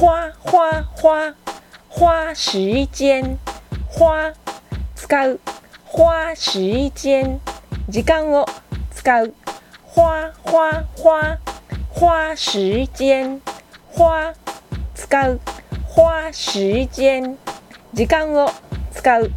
花花花花时间，花使う花时间，時間を使う花花花花时间，花使う花时间，時間を使う。